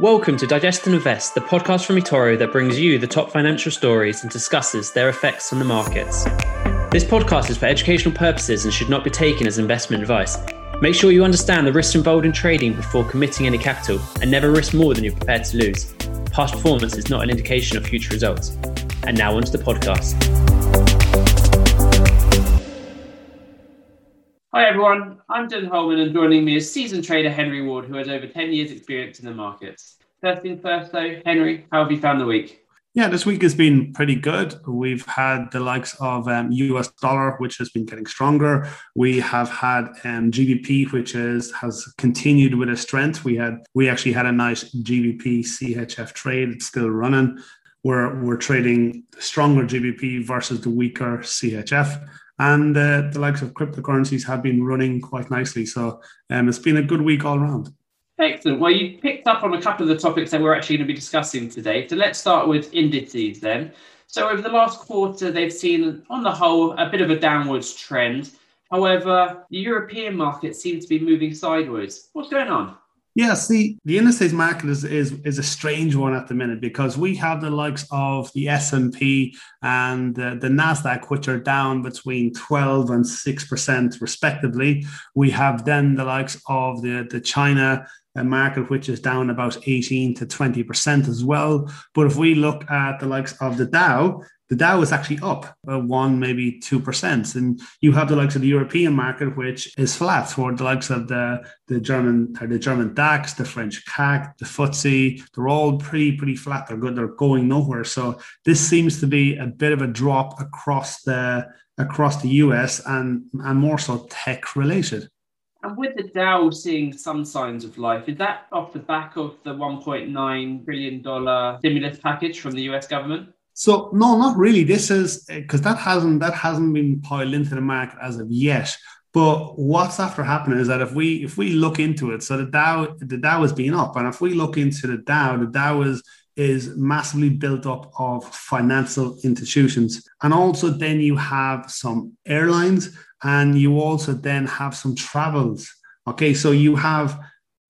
Welcome to Digest and Invest, the podcast from eToro that brings you the top financial stories and discusses their effects on the markets. This podcast is for educational purposes and should not be taken as investment advice. Make sure you understand the risks involved in trading before committing any capital and never risk more than you're prepared to lose. Past performance is not an indication of future results. And now onto the podcast. Hi everyone, I'm Dylan Holman and joining me is seasoned trader Henry Ward, who has over 10 years experience in the markets. First thing first though, Henry, how have you found the week? Yeah, this week has been pretty good. We've had the likes of um, US dollar, which has been getting stronger. We have had um, GBP, which is has continued with a strength. We had we actually had a nice GBP CHF trade. It's still running. We're we're trading stronger GBP versus the weaker CHF and uh, the likes of cryptocurrencies have been running quite nicely. So um, it's been a good week all around. Excellent. Well, you picked up on a couple of the topics that we're actually going to be discussing today. So let's start with indices then. So over the last quarter, they've seen, on the whole, a bit of a downwards trend. However, the European market seems to be moving sideways. What's going on? Yeah, see, the indices market is, is is a strange one at the minute because we have the likes of the S and P and the, the Nasdaq, which are down between twelve and six percent respectively. We have then the likes of the the China uh, market, which is down about eighteen to twenty percent as well. But if we look at the likes of the Dow, the Dow is actually up one, maybe two percent, and you have the likes of the European market, which is flat, for the likes of the the German the German DAX, the French CAC, the FTSE, they're all pretty pretty flat. They're good. They're going nowhere. So this seems to be a bit of a drop across the across the US and and more so tech related. And with the Dow seeing some signs of life, is that off the back of the $1.9 trillion stimulus package from the US government? So no, not really. This is uh, because that hasn't that hasn't been piled into the market as of yet. But what's after happening is that if we if we look into it, so the Dow the Dow has been up, and if we look into the Dow, the Dow is is massively built up of financial institutions, and also then you have some airlines, and you also then have some travels. Okay, so you have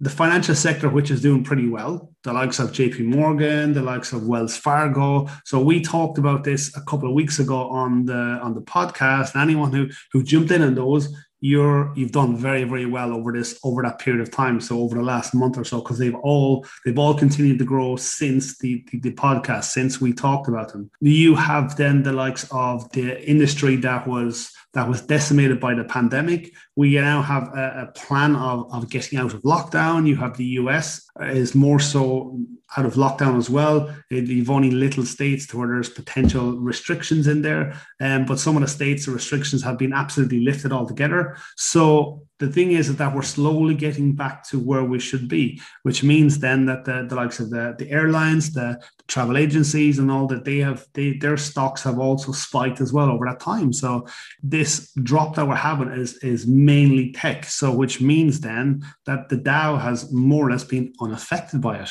the financial sector, which is doing pretty well, the likes of JP Morgan, the likes of Wells Fargo. So we talked about this a couple of weeks ago on the on the podcast. Anyone who who jumped in on those, you're you've done very very well over this over that period of time so over the last month or so because they've all they've all continued to grow since the, the, the podcast since we talked about them you have then the likes of the industry that was that was decimated by the pandemic we now have a, a plan of, of getting out of lockdown you have the us is more so out of lockdown as well. You've only little states to where there's potential restrictions in there, um, but some of the states the restrictions have been absolutely lifted altogether. So the thing is that we're slowly getting back to where we should be, which means then that the, the likes of the, the airlines, the, the travel agencies, and all that they have, they, their stocks have also spiked as well over that time. So this drop that we're having is is mainly tech. So which means then that the Dow has more or less been unaffected by it.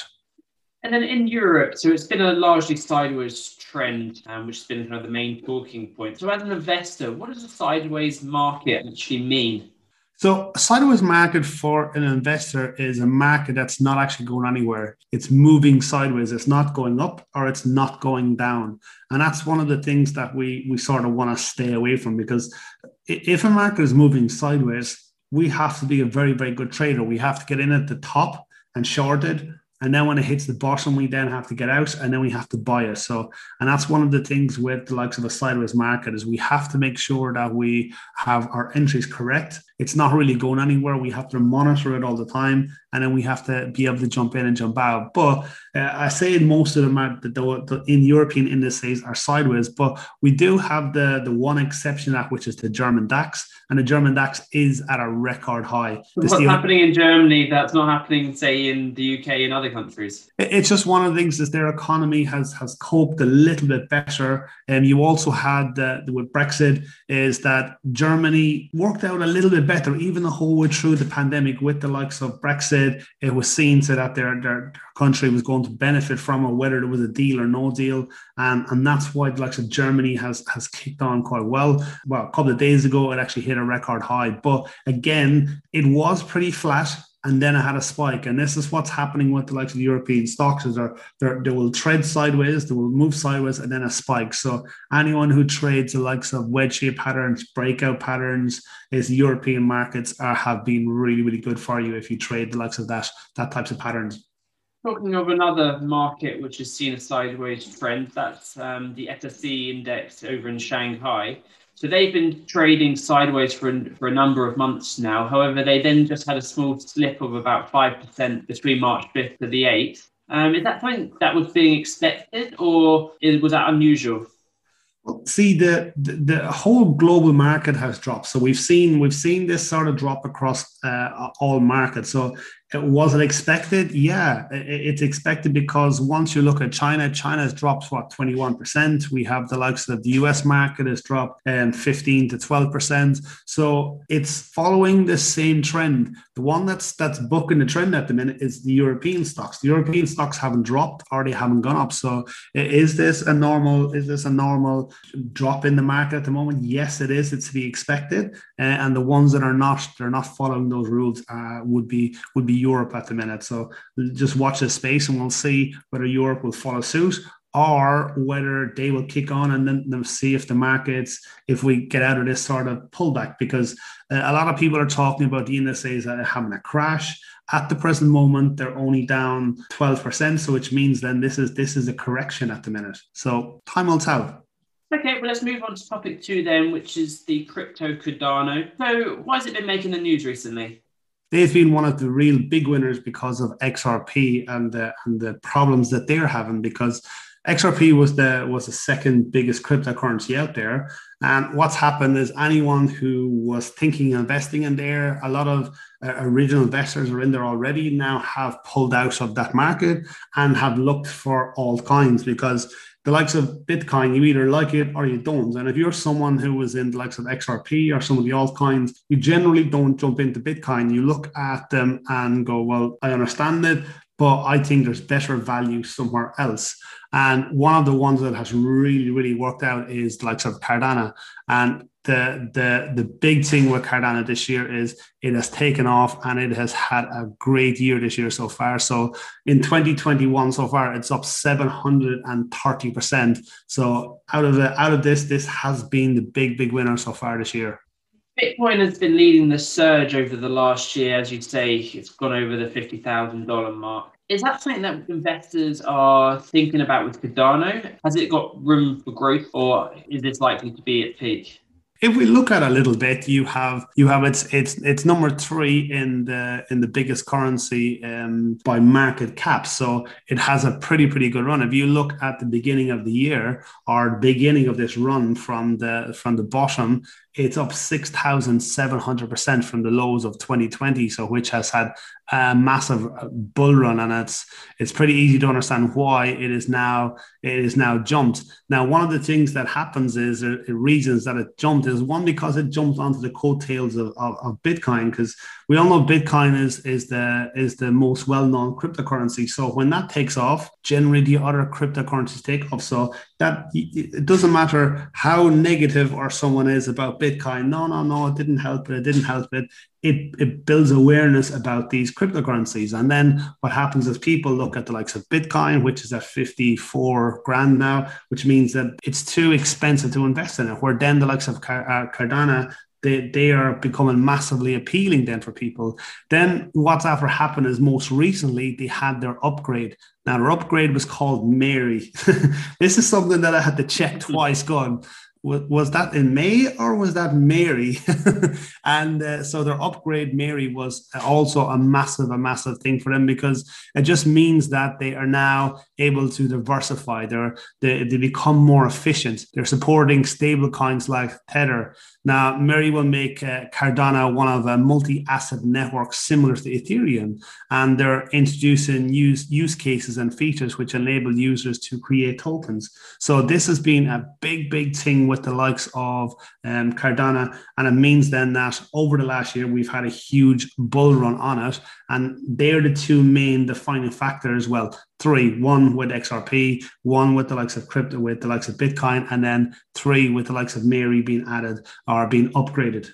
And then in Europe, so it's been a largely sideways trend, um, which has been kind of the main talking point. So, as an investor, what does a sideways market actually mean? So, a sideways market for an investor is a market that's not actually going anywhere. It's moving sideways. It's not going up or it's not going down. And that's one of the things that we, we sort of want to stay away from because if a market is moving sideways, we have to be a very, very good trader. We have to get in at the top and short it and then when it hits the bottom, we then have to get out and then we have to buy it. So, and that's one of the things with the likes of a sideways market is we have to make sure that we have our entries correct. It's not really going anywhere. We have to monitor it all the time, and then we have to be able to jump in and jump out. But uh, I say most of them are the, the, in European indices are sideways, but we do have the the one exception that which is the German DAX, and the German DAX is at a record high. What's happening in Germany that's not happening, say, in the UK and other countries? It's just one of the things is their economy has has coped a little bit better, and you also had uh, with Brexit is that Germany worked out a little bit better, even the whole way through the pandemic with the likes of Brexit. It was seen to that their, their country was going to benefit from it, whether there was a deal or no deal. And, and that's why the likes of Germany has, has kicked on quite well. Well, a couple of days ago, it actually hit a record high. But again, it was pretty flat and then it had a spike. And this is what's happening with the likes of European stocks is they're, they're, they will tread sideways, they will move sideways, and then a spike. So anyone who trades the likes of wedge shape patterns, breakout patterns, is European markets are, have been really, really good for you if you trade the likes of that, that types of patterns. Talking of another market which has seen a sideways trend, that's um, the SSE index over in Shanghai. So they've been trading sideways for, for a number of months now. However, they then just had a small slip of about 5% between March 5th to the 8th. Um, is that something that was being expected or was that unusual? Well, see the, the, the whole global market has dropped so we've seen we've seen this sort of drop across uh, all markets so was it expected? Yeah, it's expected because once you look at China, China's dropped what 21%. We have the likes of the US market has dropped um, 15 to 12%. So it's following the same trend. The one that's that's booking the trend at the minute is the European stocks. The European stocks haven't dropped or they haven't gone up. So is this a normal, is this a normal drop in the market at the moment? Yes, it is. It's to be expected. Uh, and the ones that are not, they're not following those rules uh, would be would be Europe at the minute. So just watch this space and we'll see whether Europe will follow suit or whether they will kick on and then see if the markets, if we get out of this sort of pullback, because uh, a lot of people are talking about the indices having a crash. At the present moment, they're only down 12%. So which means then this is this is a correction at the minute. So time will tell. Okay, well, let's move on to topic two then, which is the crypto Cardano. So, why has it been making the news recently? They've been one of the real big winners because of XRP and the, and the problems that they're having because XRP was the was the second biggest cryptocurrency out there. And what's happened is anyone who was thinking investing in there, a lot of uh, original investors are in there already now have pulled out of that market and have looked for altcoins because the likes of Bitcoin, you either like it or you don't. And if you're someone who was in the likes of XRP or some of the altcoins, you generally don't jump into Bitcoin. You look at them and go, well, I understand it, but I think there's better value somewhere else. And one of the ones that has really, really worked out is the likes of Cardano. And the the the big thing with Cardano this year is it has taken off and it has had a great year this year so far. So in 2021 so far, it's up 730 percent. So out of the out of this, this has been the big big winner so far this year. Bitcoin has been leading the surge over the last year, as you'd say, it's gone over the fifty thousand dollar mark. Is that something that investors are thinking about with Cardano? Has it got room for growth, or is this likely to be at peak? If we look at a little bit, you have you have it's it's it's number three in the in the biggest currency um, by market cap. So it has a pretty pretty good run. If you look at the beginning of the year or beginning of this run from the from the bottom, it's up 6,700% from the lows of 2020. So, which has had a massive bull run. And it's, it's pretty easy to understand why it is now, it is now jumped. Now, one of the things that happens is uh, reasons that it jumped is one, because it jumped onto the coattails of, of, of Bitcoin, because we all know Bitcoin is, is the, is the most well-known cryptocurrency. So when that takes off, generally the other cryptocurrencies take off. So that it doesn't matter how negative or someone is about Bitcoin. No, no, no, it didn't help it. It didn't help it. It, it builds awareness about these cryptocurrencies. And then what happens is people look at the likes of Bitcoin, which is at 54 grand now, which means that it's too expensive to invest in it. Where then the likes of uh, Cardano they, they are becoming massively appealing then for people. Then what's ever happened is most recently they had their upgrade. Now their upgrade was called Mary. this is something that I had to check twice Gone was that in May or was that Mary? and uh, so their upgrade Mary was also a massive, a massive thing for them because it just means that they are now able to diversify. They're, they, they become more efficient. They're supporting stable coins like Tether. Now, Mary will make uh, Cardano one of a multi-asset network similar to Ethereum, and they're introducing use, use cases and features which enable users to create tokens. So this has been a big, big thing with the likes of um, Cardano. And it means then that over the last year, we've had a huge bull run on it. And they're the two main defining factors. Well, three one with XRP, one with the likes of crypto, with the likes of Bitcoin, and then three with the likes of Mary being added or being upgraded.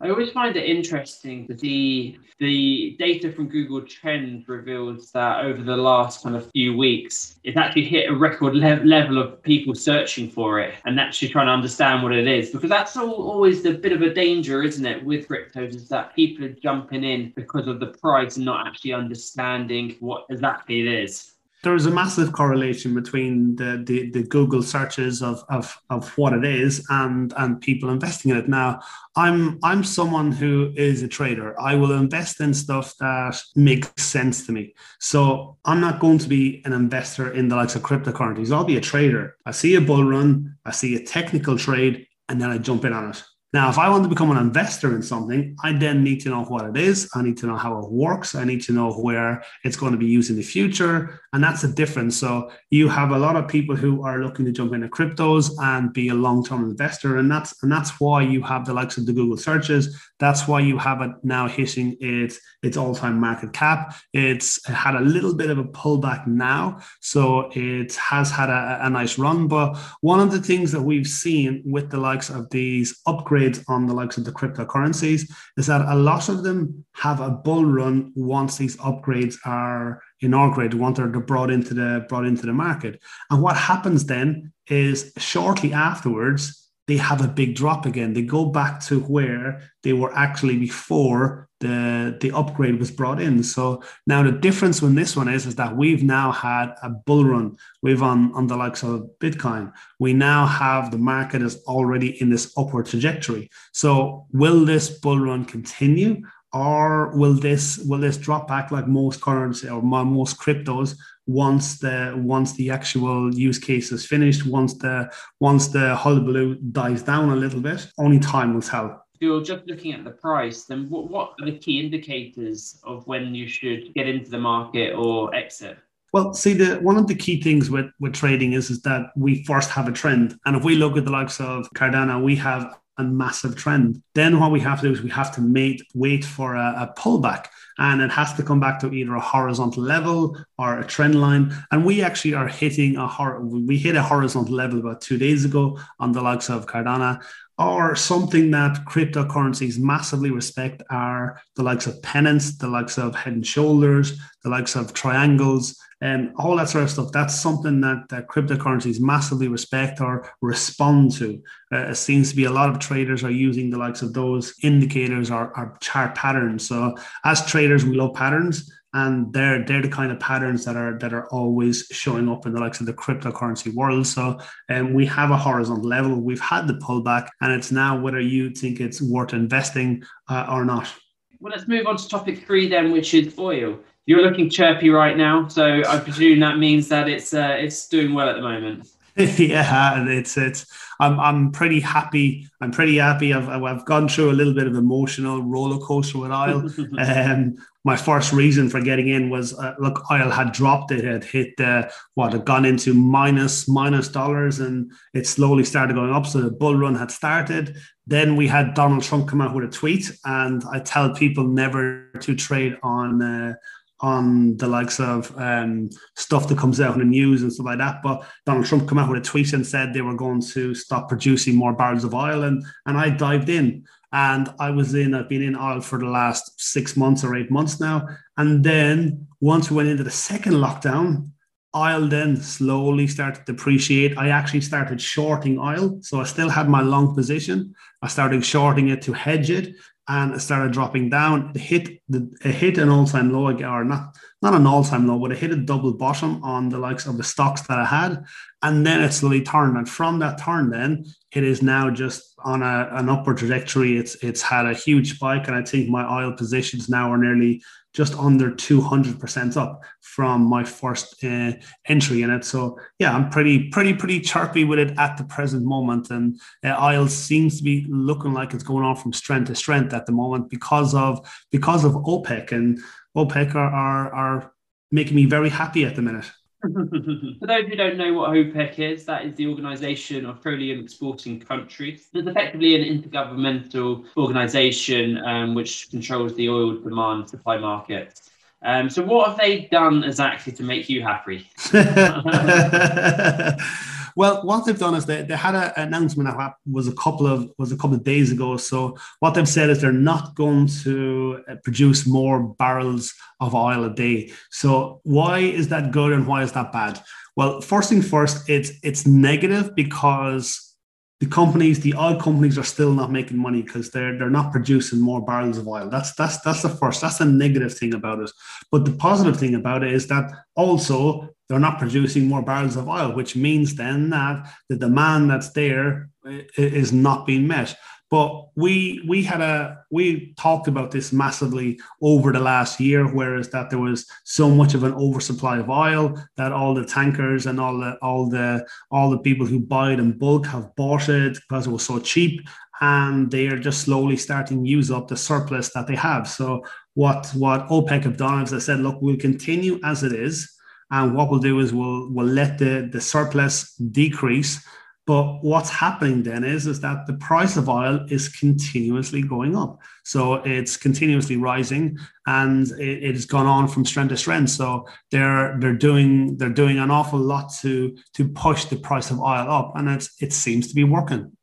I always find it interesting to see the data from Google Trends reveals that over the last kind of few weeks, it's actually hit a record le- level of people searching for it and actually trying to understand what it is. Because that's all, always the bit of a danger, isn't it, with cryptos, is that people are jumping in because of the price and not actually understanding what exactly it is there is a massive correlation between the, the, the, Google searches of, of, of what it is and, and people investing in it. Now, I'm I'm someone who is a trader. I will invest in stuff that makes sense to me. So I'm not going to be an investor in the likes of cryptocurrencies. I'll be a trader. I see a bull run, I see a technical trade, and then I jump in on it. Now, if I want to become an investor in something, I then need to know what it is. I need to know how it works. I need to know where it's going to be used in the future. And that's a difference. So you have a lot of people who are looking to jump into cryptos and be a long-term investor. And that's and that's why you have the likes of the Google searches. That's why you have it now hitting its its all-time market cap. It's had a little bit of a pullback now. So it has had a, a nice run. But one of the things that we've seen with the likes of these upgrades upgrades on the likes of the cryptocurrencies is that a lot of them have a bull run once these upgrades are inaugurated, once they're brought into the brought into the market. And what happens then is shortly afterwards, they have a big drop again. They go back to where they were actually before the the upgrade was brought in. So now the difference when this one is is that we've now had a bull run. We've on on the likes of Bitcoin. We now have the market is already in this upward trajectory. So will this bull run continue? Or will this will this drop back like most currency or most cryptos once the once the actual use case is finished, once the once the hullabaloo dies down a little bit, only time will tell. If you're just looking at the price, then what, what are the key indicators of when you should get into the market or exit? Well, see, the one of the key things with with trading is is that we first have a trend, and if we look at the likes of Cardano, we have a massive trend. Then what we have to do is we have to mate, wait for a, a pullback and it has to come back to either a horizontal level or a trend line. And we actually are hitting a hor- we hit a horizontal level about two days ago on the likes of Cardano. Or something that cryptocurrencies massively respect are the likes of pennants, the likes of head and shoulders, the likes of triangles, and all that sort of stuff. That's something that, that cryptocurrencies massively respect or respond to. Uh, it seems to be a lot of traders are using the likes of those indicators or, or chart patterns. So as traders, we love patterns and they're they're the kind of patterns that are that are always showing up in the likes of the cryptocurrency world. So um, we have a horizontal level. We've had the pullback, and it's now whether you think it's worth investing uh, or not. Well, let's move on to topic three then, which is oil. You're looking chirpy right now, so I presume that means that it's uh, it's doing well at the moment. yeah, it's it's. I'm I'm pretty happy. I'm pretty happy. I've I've gone through a little bit of emotional roller coaster with oil. um, my first reason for getting in was uh, look, oil had dropped. It had hit uh, what had gone into minus minus dollars, and it slowly started going up. So the bull run had started. Then we had Donald Trump come out with a tweet, and I tell people never to trade on. Uh, on the likes of um, stuff that comes out in the news and stuff like that. But Donald Trump came out with a tweet and said they were going to stop producing more barrels of oil, and and I dived in. And I was in, I've been in oil for the last six months or eight months now. And then once we went into the second lockdown, oil then slowly started to depreciate. I actually started shorting oil. So I still had my long position. I started shorting it to hedge it and it started dropping down. It hit the it hit an all-time low or not not an all-time low, but it hit a double bottom on the likes of the stocks that I had. And then it slowly turned. And from that turn, then it is now just on a, an upward trajectory. It's it's had a huge spike. And I think my oil positions now are nearly just under 200% up from my first uh, entry in it. So yeah, I'm pretty, pretty, pretty chirpy with it at the present moment. And uh, oil seems to be looking like it's going on from strength to strength at the moment because of, because of OPEC and OPEC are, are, are making me very happy at the minute. For those who don't know what OPEC is, that is the Organisation of Petroleum Exporting Countries. It's effectively an intergovernmental organisation um, which controls the oil demand supply market. Um, so, what have they done exactly to make you happy? Well, what they've done is they, they had an announcement that was a couple of was a couple of days ago. So what they've said is they're not going to uh, produce more barrels of oil a day. So why is that good and why is that bad? Well, first thing first, it's it's negative because the companies, the oil companies, are still not making money because they're they're not producing more barrels of oil. That's that's that's the first. That's the negative thing about it. But the positive thing about it is that also they're not producing more barrels of oil, which means then that the demand that's there uh, is not being met. But we we had a we talked about this massively over the last year, whereas that there was so much of an oversupply of oil that all the tankers and all the all the all the people who buy it in bulk have bought it because it was so cheap, and they are just slowly starting to use up the surplus that they have. So what what OPEC have done is they said, look, we'll continue as it is, and what we'll do is we'll we'll let the the surplus decrease but what's happening then is, is that the price of oil is continuously going up. So it's continuously rising and it, it has gone on from strength to strength. So they're they're doing they're doing an awful lot to to push the price of oil up. And it's it seems to be working.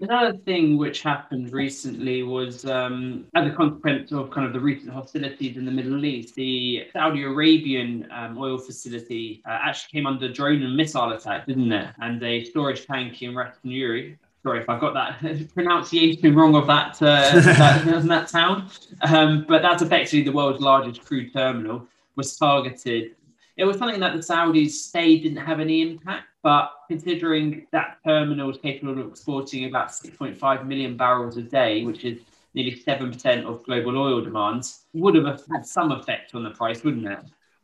Another thing which happened recently was, um, as a consequence of kind of the recent hostilities in the Middle East, the Saudi Arabian um, oil facility uh, actually came under drone and missile attack, didn't it? And a storage tank in Ras Tanuri. Sorry if I got that pronunciation wrong of that uh, that, that town, um, but that's effectively the world's largest crude terminal was targeted. It was something that the Saudis say didn't have any impact but considering that terminal is capable of exporting about 6.5 million barrels a day, which is nearly 7% of global oil demand, would have had some effect on the price, wouldn't it?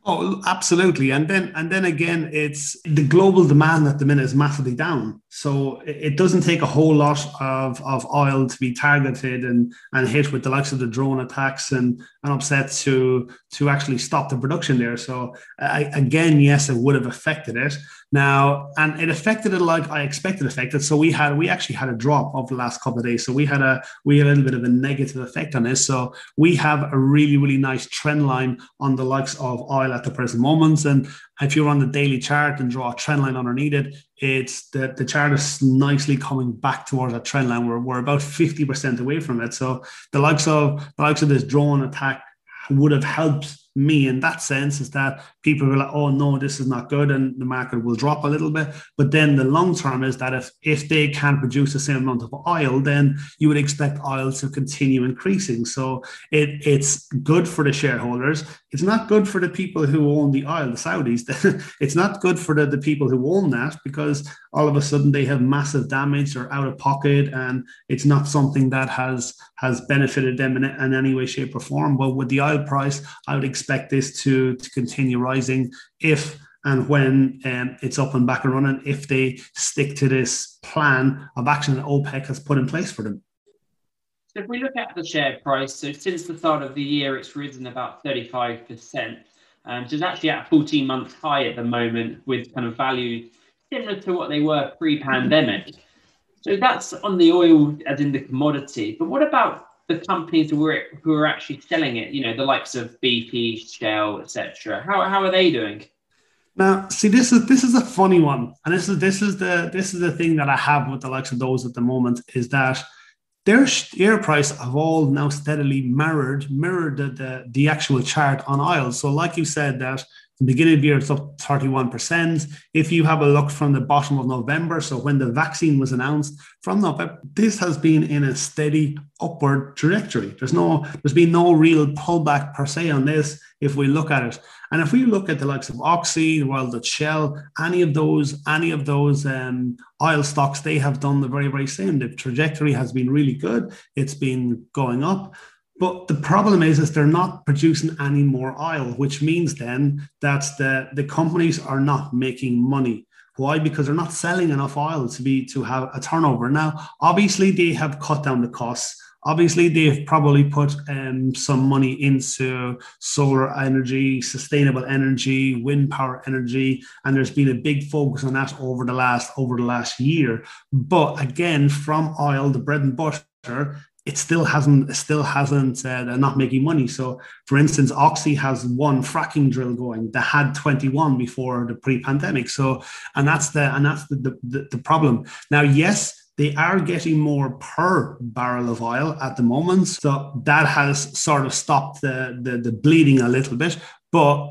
Oh, absolutely. And then and then again, it's the global demand at the minute is massively down. So it doesn't take a whole lot of, of oil to be targeted and, and hit with the likes of the drone attacks and, and upset to to actually stop the production there. So I, again, yes, it would have affected it. Now, and it affected it like I expected affected. So we had we actually had a drop of the last couple of days. So we had a we had a little bit of a negative effect on this. So we have a really, really nice trend line on the likes of oil at the present moment. And if you're on the daily chart and draw a trend line underneath it, it's the, the chart is nicely coming back towards that trend line. We're, we're about 50% away from it. So the likes of the likes of this drone attack would have helped me in that sense is that people are like, oh no, this is not good, and the market will drop a little bit. But then the long term is that if if they can produce the same amount of oil, then you would expect oil to continue increasing. So it it's good for the shareholders. It's not good for the people who own the oil, the Saudis. it's not good for the, the people who own that because all of a sudden they have massive damage or out of pocket, and it's not something that has has benefited them in, in any way, shape, or form. But with the oil price, I would expect this to, to continue rising if and when um, it's up and back and running, if they stick to this plan of action that OPEC has put in place for them. So if we look at the share price, so since the start of the year, it's risen about 35%. Um, so it's actually at a 14 month high at the moment with kind of values similar to what they were pre pandemic. So that's on the oil as in the commodity. But what about the companies who are who are actually selling it? You know, the likes of BP, Shell, etc. How how are they doing? Now, see, this is this is a funny one, and this is this is the this is the thing that I have with the likes of those at the moment is that their share price have all now steadily mirrored mirrored the, the, the actual chart on oil. So, like you said, that the beginning of the year, it's up 31%. If you have a look from the bottom of November, so when the vaccine was announced from November, this has been in a steady upward trajectory. There's no, there's been no real pullback per se on this if we look at it. And if we look at the likes of Oxy, well, the Shell, any of those, any of those um, oil stocks, they have done the very, very same. The trajectory has been really good. It's been going up. But the problem is, is they're not producing any more oil, which means then that the, the companies are not making money. Why? Because they're not selling enough oil to be to have a turnover. Now, obviously, they have cut down the costs. Obviously, they've probably put um, some money into solar energy, sustainable energy, wind power energy, and there's been a big focus on that over the last over the last year. But again, from oil, the bread and butter it still hasn't it still hasn't uh, they're not making money. So for instance oxy has one fracking drill going. They had 21 before the pre-pandemic. So and that's the and that's the, the, the problem. Now yes they are getting more per barrel of oil at the moment. So that has sort of stopped the the, the bleeding a little bit. But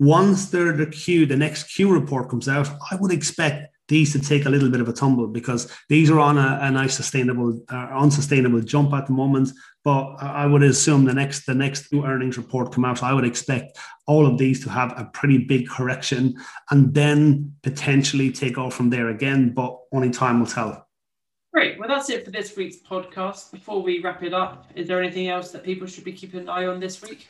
once the, the Q, the next Q report comes out, I would expect these to take a little bit of a tumble because these are on a, a nice sustainable uh, unsustainable jump at the moment but i would assume the next the next new earnings report come out i would expect all of these to have a pretty big correction and then potentially take off from there again but only time will tell Great. Well, that's it for this week's podcast. Before we wrap it up, is there anything else that people should be keeping an eye on this week?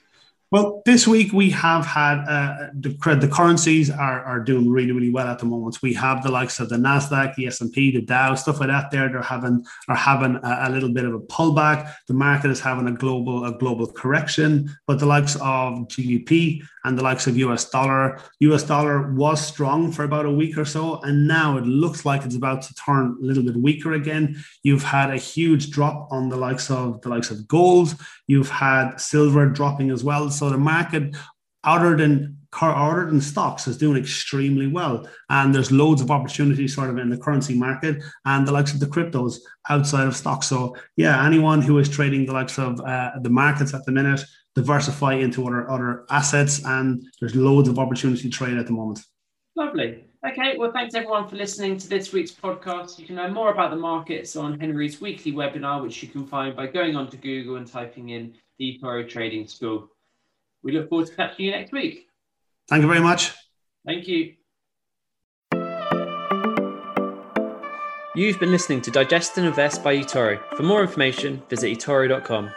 Well, this week we have had uh, the, the currencies are, are doing really really well at the moment. We have the likes of the Nasdaq, the S and P, the Dow, stuff like that. There, they're having are having a, a, little bit of a pullback. The market is having a global a global correction, but the likes of GBP and the likes of US dollar, US dollar was strong for about a week or so, and now it looks like it's about to turn a little bit weaker again. You've had a huge drop on the likes of the likes of gold. You've had silver dropping as well so the market, other than other than stocks, is doing extremely well. And there's loads of opportunities sort of in the currency market and the likes of the cryptos outside of stocks. So yeah, anyone who is trading the likes of uh, the markets at the minute, diversify into other other assets, and there's loads of opportunity to trade at the moment. Lovely. Okay, well, thanks everyone for listening to this week's podcast. You can learn more about the markets on Henry's weekly webinar, which you can find by going onto Google and typing in the eToro Trading School. We look forward to catching you next week. Thank you very much. Thank you. You've been listening to Digest and Invest by eToro. For more information, visit eToro.com.